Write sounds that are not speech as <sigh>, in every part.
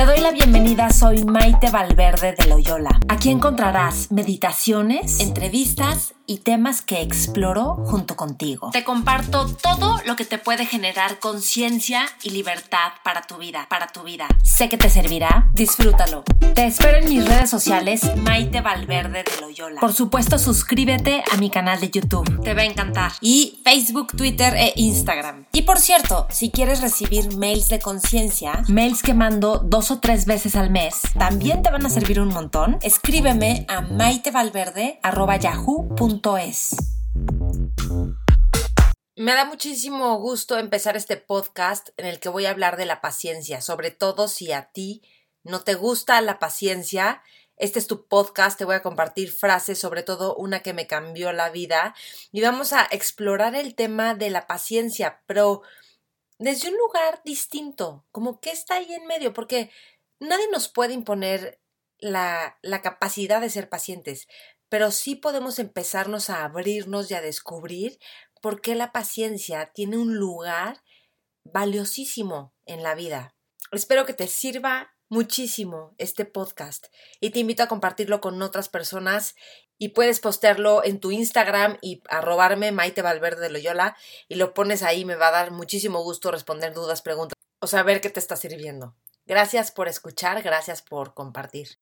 Te doy la bienvenida, soy Maite Valverde de Loyola. Aquí encontrarás meditaciones, entrevistas y temas que exploro junto contigo. Te comparto todo lo que te puede generar conciencia y libertad para tu vida, para tu vida. Sé que te servirá, disfrútalo. Te espero en mis redes sociales, Maite Valverde de Loyola. Por supuesto, suscríbete a mi canal de YouTube, te va a encantar. Y Facebook, Twitter e Instagram. Y por cierto, si quieres recibir mails de conciencia, mails que mando dos o tres veces al mes, también te van a servir un montón. Escríbeme a maitevalverde.yahoo.com Me da muchísimo gusto empezar este podcast en el que voy a hablar de la paciencia, sobre todo si a ti no te gusta la paciencia. Este es tu podcast, te voy a compartir frases, sobre todo una que me cambió la vida, y vamos a explorar el tema de la paciencia, pero desde un lugar distinto, como que está ahí en medio, porque nadie nos puede imponer la capacidad de ser pacientes, pero sí podemos empezarnos a abrirnos y a descubrir por qué la paciencia tiene un lugar valiosísimo en la vida. Espero que te sirva muchísimo este podcast y te invito a compartirlo con otras personas y puedes postearlo en tu Instagram y arrobarme Maite Valverde de Loyola y lo pones ahí, me va a dar muchísimo gusto responder dudas, preguntas o saber qué te está sirviendo. Gracias por escuchar, gracias por compartir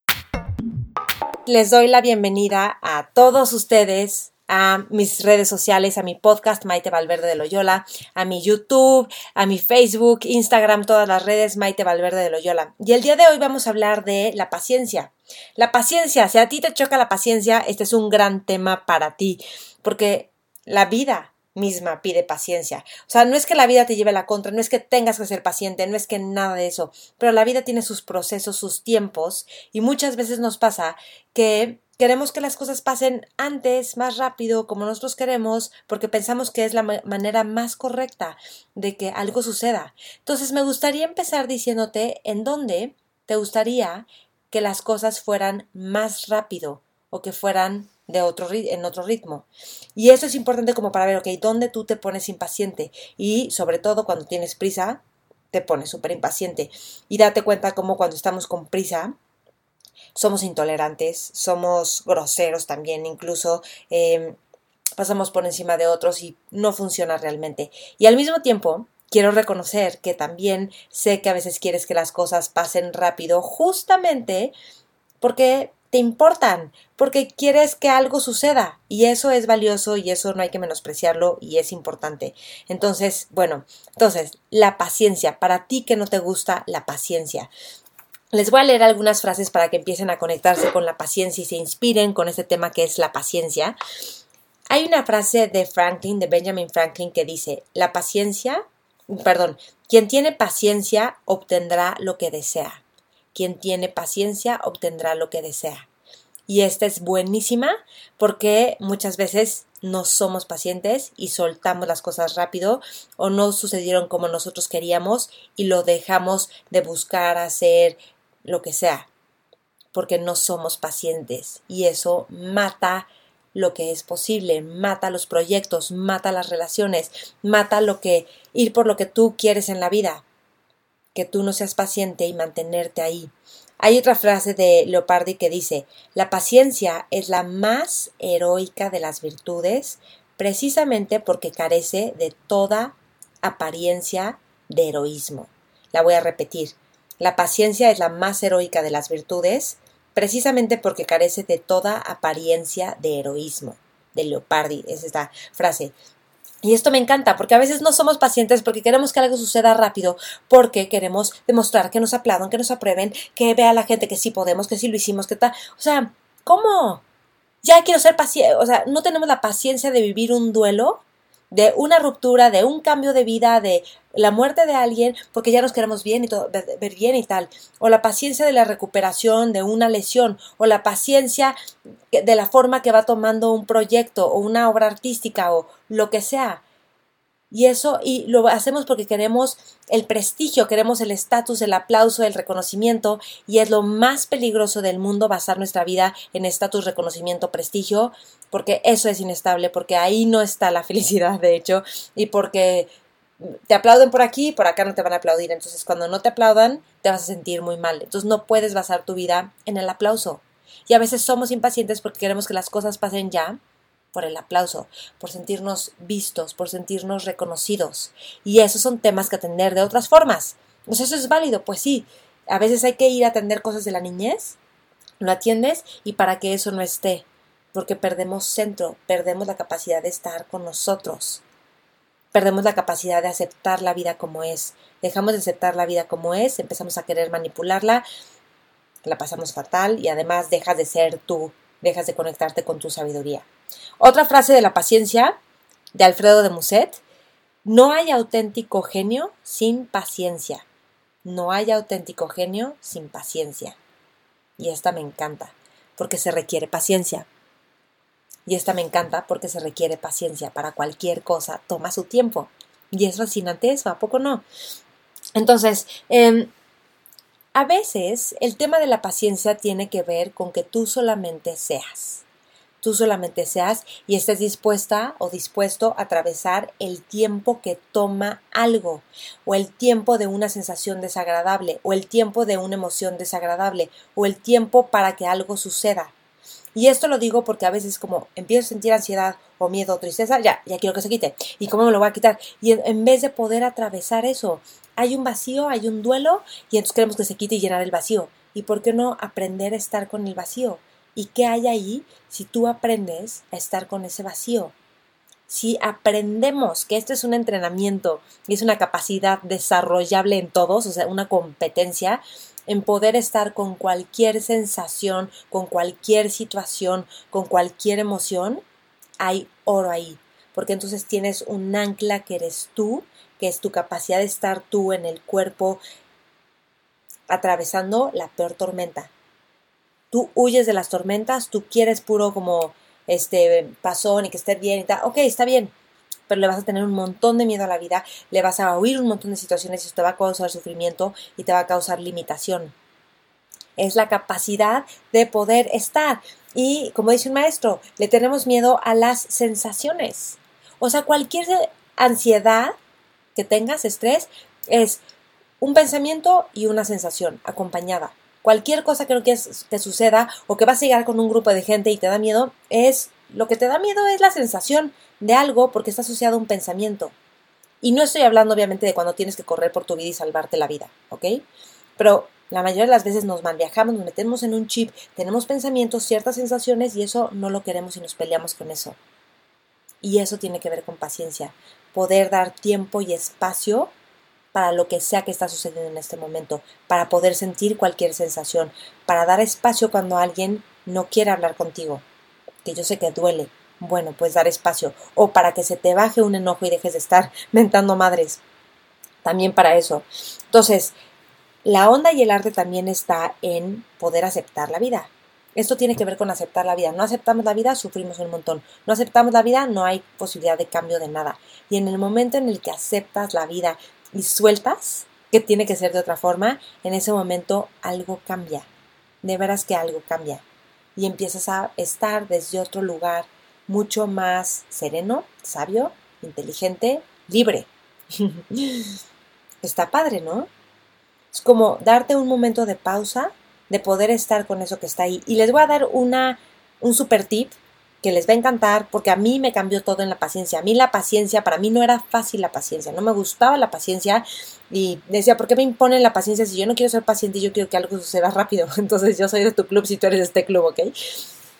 les doy la bienvenida a todos ustedes a mis redes sociales, a mi podcast Maite Valverde de Loyola, a mi YouTube, a mi Facebook, Instagram, todas las redes Maite Valverde de Loyola. Y el día de hoy vamos a hablar de la paciencia. La paciencia, si a ti te choca la paciencia, este es un gran tema para ti, porque la vida misma pide paciencia. O sea, no es que la vida te lleve la contra, no es que tengas que ser paciente, no es que nada de eso, pero la vida tiene sus procesos, sus tiempos y muchas veces nos pasa que queremos que las cosas pasen antes, más rápido, como nosotros queremos, porque pensamos que es la manera más correcta de que algo suceda. Entonces, me gustaría empezar diciéndote en dónde te gustaría que las cosas fueran más rápido o que fueran de otro, en otro ritmo. Y eso es importante como para ver, ok, dónde tú te pones impaciente y sobre todo cuando tienes prisa, te pones súper impaciente. Y date cuenta como cuando estamos con prisa, somos intolerantes, somos groseros también, incluso em, pasamos por encima de otros y no funciona realmente. Y al mismo tiempo, quiero reconocer que también sé que a veces quieres que las cosas pasen rápido, justamente porque te importan, porque quieres que algo suceda y eso es valioso y eso no hay que menospreciarlo y es importante. Entonces, bueno, entonces, la paciencia, para ti que no te gusta la paciencia. Les voy a leer algunas frases para que empiecen a conectarse con la paciencia y se inspiren con este tema que es la paciencia. Hay una frase de Franklin, de Benjamin Franklin, que dice, la paciencia, perdón, quien tiene paciencia obtendrá lo que desea. Quien tiene paciencia obtendrá lo que desea. Y esta es buenísima porque muchas veces no somos pacientes y soltamos las cosas rápido o no sucedieron como nosotros queríamos y lo dejamos de buscar, hacer lo que sea, porque no somos pacientes y eso mata lo que es posible, mata los proyectos, mata las relaciones, mata lo que ir por lo que tú quieres en la vida que tú no seas paciente y mantenerte ahí. Hay otra frase de Leopardi que dice, la paciencia es la más heroica de las virtudes precisamente porque carece de toda apariencia de heroísmo. La voy a repetir. La paciencia es la más heroica de las virtudes precisamente porque carece de toda apariencia de heroísmo. De Leopardi es esta frase. Y esto me encanta, porque a veces no somos pacientes porque queremos que algo suceda rápido, porque queremos demostrar que nos aplaudan, que nos aprueben, que vea la gente que sí podemos, que sí lo hicimos, que tal. O sea, ¿cómo? Ya quiero ser paciente, o sea, no tenemos la paciencia de vivir un duelo, de una ruptura, de un cambio de vida, de la muerte de alguien, porque ya nos queremos bien y todo, ver bien y tal, o la paciencia de la recuperación de una lesión, o la paciencia de la forma que va tomando un proyecto o una obra artística o lo que sea. Y eso, y lo hacemos porque queremos el prestigio, queremos el estatus, el aplauso, el reconocimiento, y es lo más peligroso del mundo basar nuestra vida en estatus, reconocimiento, prestigio, porque eso es inestable, porque ahí no está la <laughs> felicidad, de hecho, y porque te aplauden por aquí, por acá no te van a aplaudir. Entonces, cuando no te aplaudan, te vas a sentir muy mal. Entonces, no puedes basar tu vida en el aplauso. Y a veces somos impacientes porque queremos que las cosas pasen ya por el aplauso, por sentirnos vistos, por sentirnos reconocidos. Y esos son temas que atender de otras formas. Pues eso es válido, pues sí. A veces hay que ir a atender cosas de la niñez, lo atiendes y para que eso no esté, porque perdemos centro, perdemos la capacidad de estar con nosotros. Perdemos la capacidad de aceptar la vida como es. Dejamos de aceptar la vida como es, empezamos a querer manipularla, la pasamos fatal y además dejas de ser tú, dejas de conectarte con tu sabiduría. Otra frase de la paciencia de Alfredo de Musset, no hay auténtico genio sin paciencia. No hay auténtico genio sin paciencia. Y esta me encanta, porque se requiere paciencia. Y esta me encanta porque se requiere paciencia. Para cualquier cosa toma su tiempo. Y es fascinante eso, ¿a poco no? Entonces, em, a veces el tema de la paciencia tiene que ver con que tú solamente seas. Tú solamente seas y estés dispuesta o dispuesto a atravesar el tiempo que toma algo, o el tiempo de una sensación desagradable, o el tiempo de una emoción desagradable, o el tiempo para que algo suceda. Y esto lo digo porque a veces como empiezo a sentir ansiedad o miedo o tristeza, ya, ya quiero que se quite. ¿Y cómo me lo voy a quitar? Y en, vez de poder atravesar eso, hay un vacío, hay un duelo y entonces queremos que se quite y llenar el vacío. ¿Y por qué no aprender a estar con el vacío? ¿Y qué hay ahí si tú aprendes a estar con ese vacío? Si aprendemos que esto es un entrenamiento y es una capacidad desarrollable en todos, o sea, una competencia, en poder estar con cualquier sensación, con cualquier situación, con cualquier emoción, hay oro ahí. Porque entonces tienes un ancla que eres tú, que es tu capacidad de estar tú en el cuerpo atravesando la peor tormenta. Tú huyes de las tormentas, tú quieres puro como este pasón y que esté bien y tal. Ok, está bien, pero le vas a tener un montón de miedo a la vida, le vas a oír un montón de situaciones y eso te va a causar sufrimiento y te va a causar limitación. Es la capacidad de poder estar. Y como dice un maestro, le tenemos miedo a las sensaciones. O sea, cualquier ansiedad que tengas, estrés, es un pensamiento y una sensación acompañada. Cualquier cosa que no que suceda o que vas a llegar con un grupo de gente y te da miedo, es lo que te da miedo es la sensación de algo porque está asociado a un pensamiento. Y no estoy hablando obviamente de cuando tienes que correr por tu vida y salvarte la vida, ¿ok? Pero la mayoría de las veces nos viajamos, nos metemos en un chip, tenemos pensamientos, ciertas sensaciones y eso no lo queremos y nos peleamos con eso. Y eso tiene que ver con paciencia, poder dar tiempo y espacio para lo que sea que está sucediendo en este momento, para poder sentir cualquier sensación, para dar espacio cuando alguien no quiere hablar contigo, que yo sé que duele, bueno, pues dar espacio. O para que se te baje un enojo y dejes de estar <laughs> mentando madres. También para eso. Entonces, la onda y el arte también está en poder aceptar la vida. Esto tiene que ver con aceptar la vida. No aceptamos la vida, sufrimos un montón. No aceptamos la vida, no hay posibilidad de cambio de nada. Y en el momento en el que aceptas la vida y sueltas, que tiene que ser de otra forma, en ese momento algo cambia. De veras que algo cambia. Y empiezas a estar desde otro lugar, mucho más sereno, sabio, inteligente, libre. <laughs> Está padre, ¿no? Es como darte un momento de pausa, de poder estar con eso que está ahí. Y les voy a dar una, un super tip que les va a encantar porque a mí me cambió todo en la paciencia. A mí la paciencia, para mí no era fácil la paciencia, no me gustaba la paciencia y decía, ¿por qué me imponen la paciencia si yo no quiero ser paciente y yo quiero que algo suceda rápido? <laughs> Entonces yo soy de tu club si tú eres de este club, ¿ok?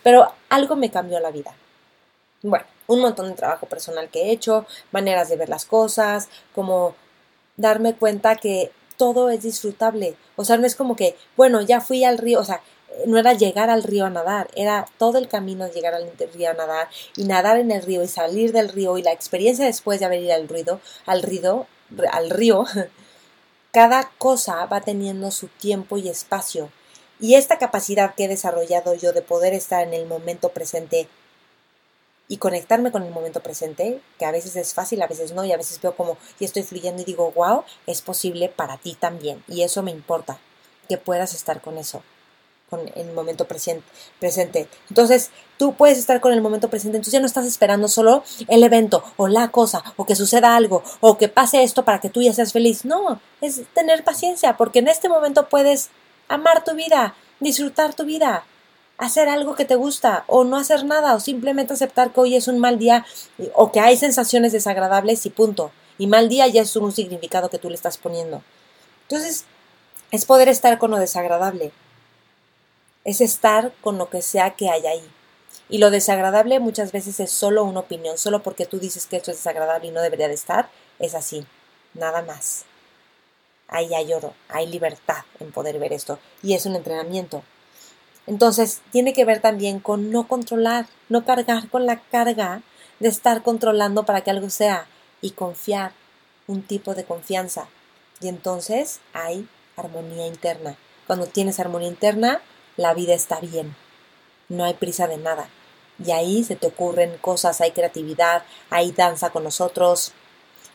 Pero algo me cambió la vida. Bueno, un montón de trabajo personal que he hecho, maneras de ver las cosas, como darme cuenta que todo es disfrutable. O sea, no es como que, bueno, ya fui al río, o sea, no era llegar al río a nadar, era todo el camino de llegar al río a nadar y nadar en el río y salir del río y la experiencia después de haber ido al ruido, al río, al río, <laughs> cada cosa va teniendo su tiempo y espacio. Y esta capacidad que he desarrollado yo de poder estar en el momento presente y conectarme con el momento presente, que a veces es fácil, a veces no, y a veces veo como y estoy fluyendo y digo, wow, es posible para ti también. Y eso me importa, que puedas estar con eso. con el momento presente. Entonces, tú puedes estar con el momento presente, entonces ya no estás esperando solo el evento o la cosa o que suceda algo o que pase esto para que tú ya seas feliz. No, es tener paciencia porque en este momento puedes amar tu vida, disfrutar tu vida, hacer algo que te gusta o no hacer nada o simplemente aceptar que hoy es un mal día o que hay sensaciones desagradables y punto. Y mal día ya es un significado que tú le estás poniendo. Entonces, es poder estar con lo desagradable es estar con lo que sea que hay ahí. Y lo desagradable muchas veces es solo una opinión, solo porque tú dices que esto es desagradable y no debería de estar, es así, nada más. Ahí hay oro, hay libertad en poder ver esto y es un entrenamiento. Entonces, tiene que ver también con no controlar, no cargar con la carga de estar controlando para que algo sea y confiar, un tipo de confianza. Y entonces hay armonía interna. Cuando tienes armonía interna, la vida está bien. No hay prisa de nada. Y ahí se te ocurren cosas, hay creatividad, hay danza con nosotros.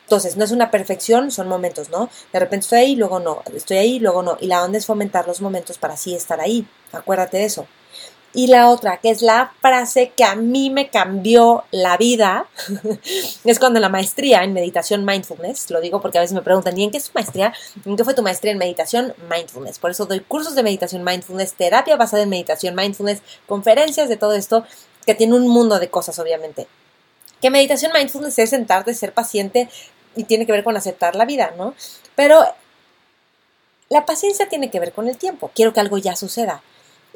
Entonces, no es una perfección, son momentos, ¿no? De repente estoy ahí, luego no, estoy ahí, luego no. Y la onda es fomentar los momentos para así estar ahí. Acuérdate de eso. Y la otra, que es la frase que a mí me cambió la vida, <laughs> es cuando la maestría en meditación mindfulness, lo digo porque a veces me preguntan, ¿y en qué es tu maestría? ¿En qué fue tu maestría en meditación mindfulness? Por eso doy cursos de meditación mindfulness, terapia basada en meditación mindfulness, conferencias de todo esto, que tiene un mundo de cosas, obviamente. Que meditación mindfulness es sentarte, ser paciente y tiene que ver con aceptar la vida, ¿no? Pero la paciencia tiene que ver con el tiempo. Quiero que algo ya suceda.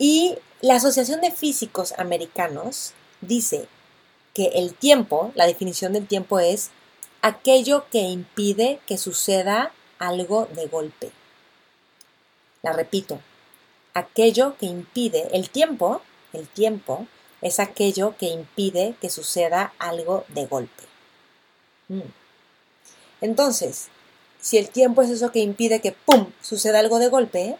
Y la Asociación de Físicos Americanos dice que el tiempo, la definición del tiempo es aquello que impide que suceda algo de golpe. La repito, aquello que impide, el tiempo, el tiempo es aquello que impide que suceda algo de golpe. Mm. Entonces, si el tiempo es eso que impide que, ¡pum!, suceda algo de golpe,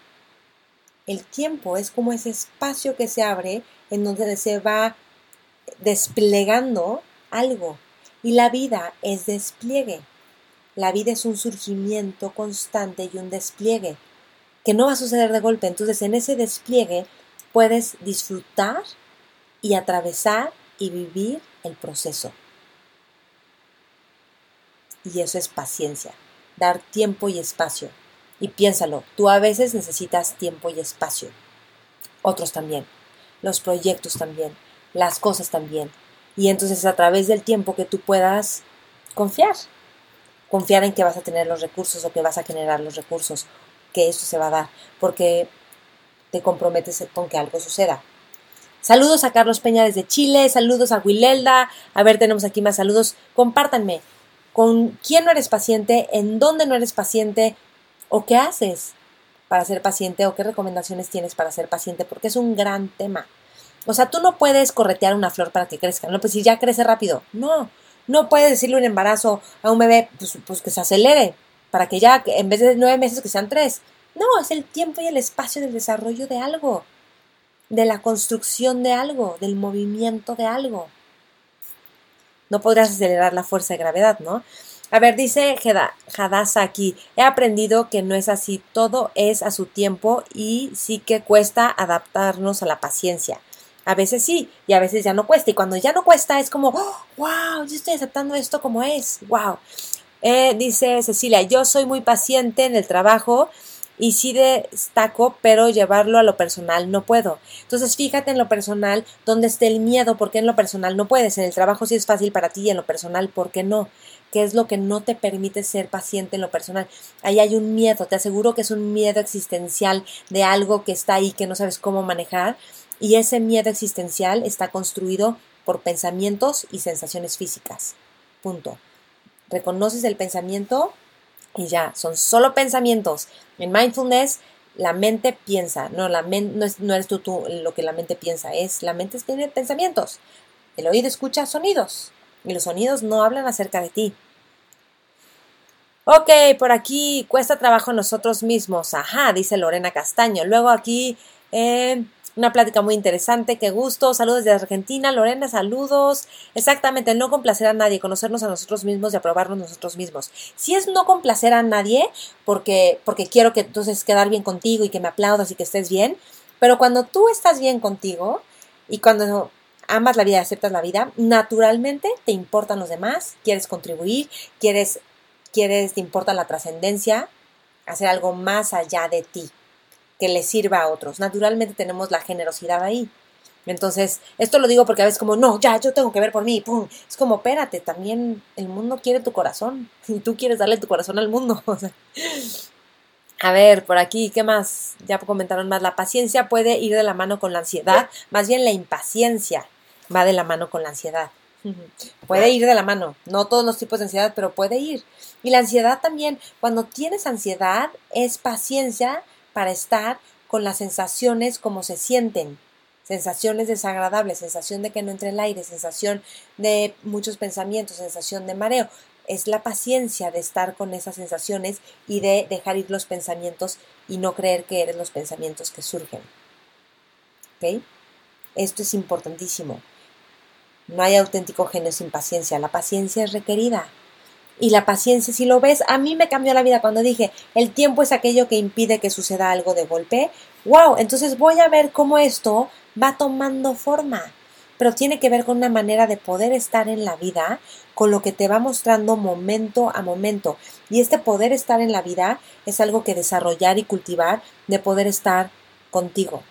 el tiempo es como ese espacio que se abre en donde se va desplegando algo. Y la vida es despliegue. La vida es un surgimiento constante y un despliegue que no va a suceder de golpe. Entonces en ese despliegue puedes disfrutar y atravesar y vivir el proceso. Y eso es paciencia, dar tiempo y espacio. Y piénsalo, tú a veces necesitas tiempo y espacio. Otros también. Los proyectos también. Las cosas también. Y entonces a través del tiempo que tú puedas confiar. Confiar en que vas a tener los recursos o que vas a generar los recursos. Que eso se va a dar. Porque te comprometes con que algo suceda. Saludos a Carlos Peña desde Chile, saludos a Wilelda. A ver, tenemos aquí más saludos. Compártanme con quién no eres paciente, en dónde no eres paciente, ¿O qué haces para ser paciente o qué recomendaciones tienes para ser paciente? Porque es un gran tema. O sea, tú no puedes corretear una flor para que crezca, no pues si ya crece rápido. No, no puedes decirle un embarazo a un bebé, pues, pues que se acelere, para que ya en vez de nueve meses que sean tres. No, es el tiempo y el espacio del desarrollo de algo, de la construcción de algo, del movimiento de algo. No podrías acelerar la fuerza de gravedad, ¿no? A ver, dice Hadasa aquí, he aprendido que no es así, todo es a su tiempo y sí que cuesta adaptarnos a la paciencia. A veces sí y a veces ya no cuesta. Y cuando ya no cuesta es como, wow, oh, yo estoy aceptando esto como es, wow. Eh, dice Cecilia, yo soy muy paciente en el trabajo y sí destaco, pero llevarlo a lo personal no puedo. Entonces fíjate en lo personal donde esté el miedo, porque en lo personal no puedes. En el trabajo sí es fácil para ti y en lo personal, ¿por qué no? ¿Qué es lo que no te permite ser paciente en lo personal? Ahí hay un miedo, te aseguro que es un miedo existencial de algo que está ahí que no sabes cómo manejar y ese miedo existencial está construido por pensamientos y sensaciones físicas. Punto. Reconoces el pensamiento, y ya, son solo pensamientos. En mindfulness, la mente piensa, no, la no, es, no eres tú, tú, lo que la mente piensa, es la mente tiene pensamientos. El oído escucha sonidos y los sonidos no hablan acerca de ti. Ok, por aquí cuesta trabajo nosotros mismos. Ajá, dice Lorena Castaño. Luego aquí eh, una plática muy interesante, qué gusto. Saludos de Argentina. Lorena, saludos. Exactamente, no complacer a nadie, conocernos a nosotros mismos y aprobarnos nosotros mismos. Si es no complacer a nadie, porque, porque quiero que entonces quedar bien contigo y que me aplaudas y que estés bien, Pero cuando tú estás bien contigo y cuando amas la vida aceptas la vida, naturalmente te importan los demás, quieres contribuir, quieres, quieres, te importa la trascendencia, hacer algo más allá de ti, que le sirva a otros. Naturalmente tenemos la generosidad ahí. Entonces, esto lo digo porque a veces como, no, ya, yo tengo que ver por mí. Es como, espérate, también el mundo quiere tu corazón y tú quieres darle tu corazón al mundo. <laughs> a ver, por aquí, ¿qué más? Ya comentaron más. La paciencia puede ir de la mano con la ansiedad, más bien la impaciencia va de la mano con la ansiedad. <laughs> Puede ir de la mano, no todos los tipos de ansiedad, pero puede ir. Y la ansiedad también, cuando tienes ansiedad, es paciencia para estar con las sensaciones como se sienten. Sensaciones desagradables, sensación de que no entre el aire, sensación de muchos pensamientos, sensación de mareo. Es la paciencia de estar con esas sensaciones y de dejar ir los pensamientos y no creer que eres los pensamientos que surgen. ¿Ok? Esto es importantísimo. No hay auténtico genio sin paciencia. La paciencia es requerida. Y la paciencia, si lo ves, a mí me cambió la vida cuando dije, el tiempo es aquello que impide que suceda algo de golpe. ¡Wow! Entonces voy a ver cómo esto va tomando forma. Pero tiene que ver con una manera de poder estar en la vida, con lo que te va mostrando momento a momento. Y este poder estar en la vida es algo que desarrollar y cultivar de poder estar contigo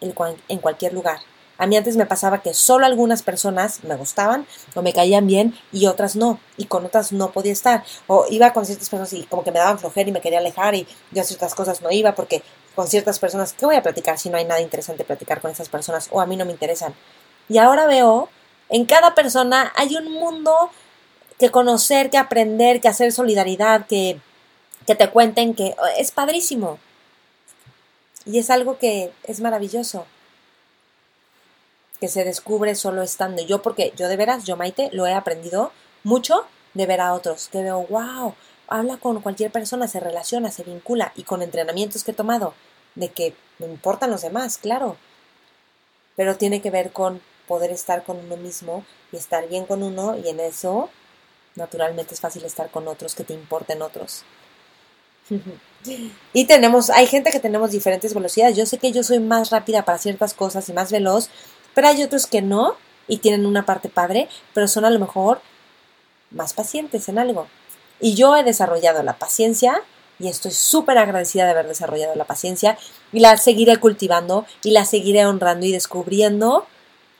en cualquier lugar. A mí antes me pasaba que solo algunas personas me gustaban o me caían bien y otras no, y con otras no podía estar. O iba con ciertas personas y como que me daban flojera y me quería alejar y yo a ciertas cosas no iba porque con ciertas personas, ¿qué voy a platicar si no hay nada interesante platicar con esas personas o a mí no me interesan? Y ahora veo, en cada persona hay un mundo que conocer, que aprender, que hacer solidaridad, que, que te cuenten que es padrísimo. Y es algo que es maravilloso que se descubre solo estando yo, porque yo de veras, yo Maite, lo he aprendido mucho de ver a otros, que veo, wow, habla con cualquier persona, se relaciona, se vincula, y con entrenamientos que he tomado, de que me importan los demás, claro, pero tiene que ver con poder estar con uno mismo y estar bien con uno, y en eso, naturalmente es fácil estar con otros que te importen otros. <laughs> y tenemos, hay gente que tenemos diferentes velocidades. Yo sé que yo soy más rápida para ciertas cosas y más veloz, pero hay otros que no y tienen una parte padre, pero son a lo mejor más pacientes en algo. Y yo he desarrollado la paciencia y estoy súper agradecida de haber desarrollado la paciencia y la seguiré cultivando y la seguiré honrando y descubriendo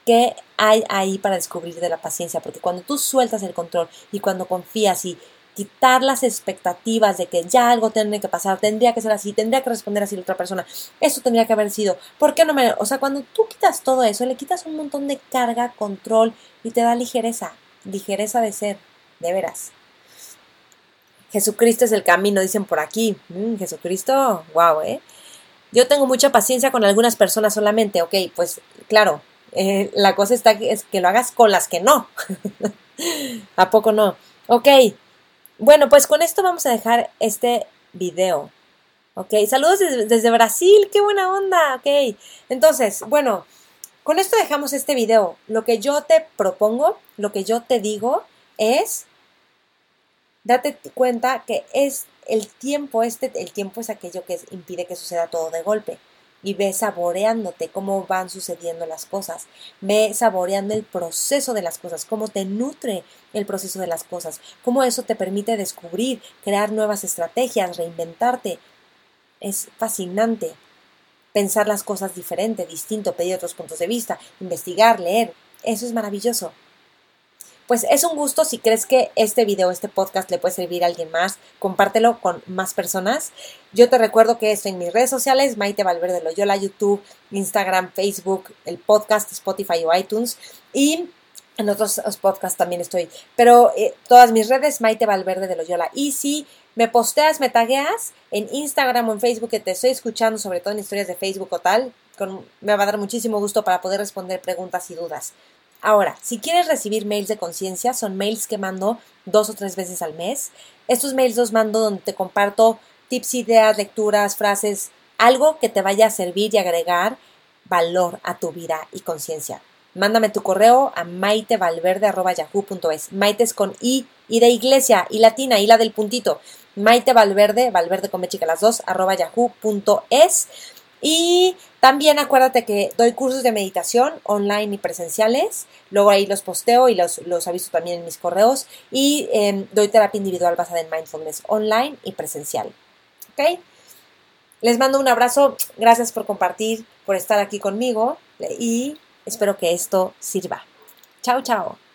qué hay ahí para descubrir de la paciencia, porque cuando tú sueltas el control y cuando confías y quitar las expectativas de que ya algo tiene que pasar, tendría que ser así, tendría que responder así la otra persona, eso tendría que haber sido, ¿por qué no me...? O sea, cuando tú quitas todo eso, le quitas un montón de carga, control y te da ligereza, ligereza de ser, de veras. Jesucristo es el camino, dicen por aquí. Mm, Jesucristo, wow, ¿eh? Yo tengo mucha paciencia con algunas personas solamente, ok, pues claro, eh, la cosa está que, es que lo hagas con las que no. <laughs> ¿A poco no? Ok, bueno, pues con esto vamos a dejar este video. Ok, saludos desde, Brasil, qué buena onda. Ok, entonces, bueno, con esto dejamos este video. Lo que yo te propongo, lo que yo te digo es, date cuenta que es el tiempo, este, el tiempo es aquello que impide que suceda todo de golpe y ve saboreándote cómo van sucediendo las cosas. Ve saboreando el proceso de las cosas, cómo te nutre el proceso de las cosas, cómo eso te permite descubrir, crear nuevas estrategias, reinventarte. Es fascinante pensar las cosas diferente, distinto, pedir otros puntos de vista, investigar, leer. Eso es maravilloso. Pues es un gusto si crees que este video, este podcast le puede servir a alguien más, compártelo con más personas. Yo te recuerdo que estoy en mis redes sociales, Maite Valverde Loyola, YouTube, Instagram, Facebook, el podcast, Spotify o iTunes y en otros podcasts también estoy. Pero eh, todas mis redes, Maite Valverde de Loyola. Y si me posteas, me tagueas en Instagram o en Facebook que te estoy escuchando, sobre todo en historias de Facebook o tal, me va a dar muchísimo gusto para poder responder preguntas y dudas. Ahora, si quieres recibir mails de conciencia, son mails que mando dos o tres veces al mes. Estos mails los mando donde te comparto tips, ideas, lecturas, frases, algo que te vaya a servir y agregar valor a tu vida y conciencia. Mándame tu correo a maitevalverde.yahoo.es. Maite es con I, y de iglesia, y latina, y la del puntito. Maite Valverde, Valverde con chica las dos, arroba yahoo.es. Y también acuérdate que doy cursos de meditación online y presenciales. Luego ahí los posteo y los, los aviso también en mis correos. Y em, doy terapia individual basada en mindfulness online y presencial. ¿Ok? Les mando un abrazo. Gracias por compartir, por estar aquí conmigo. Y espero que esto sirva. Chao, chao.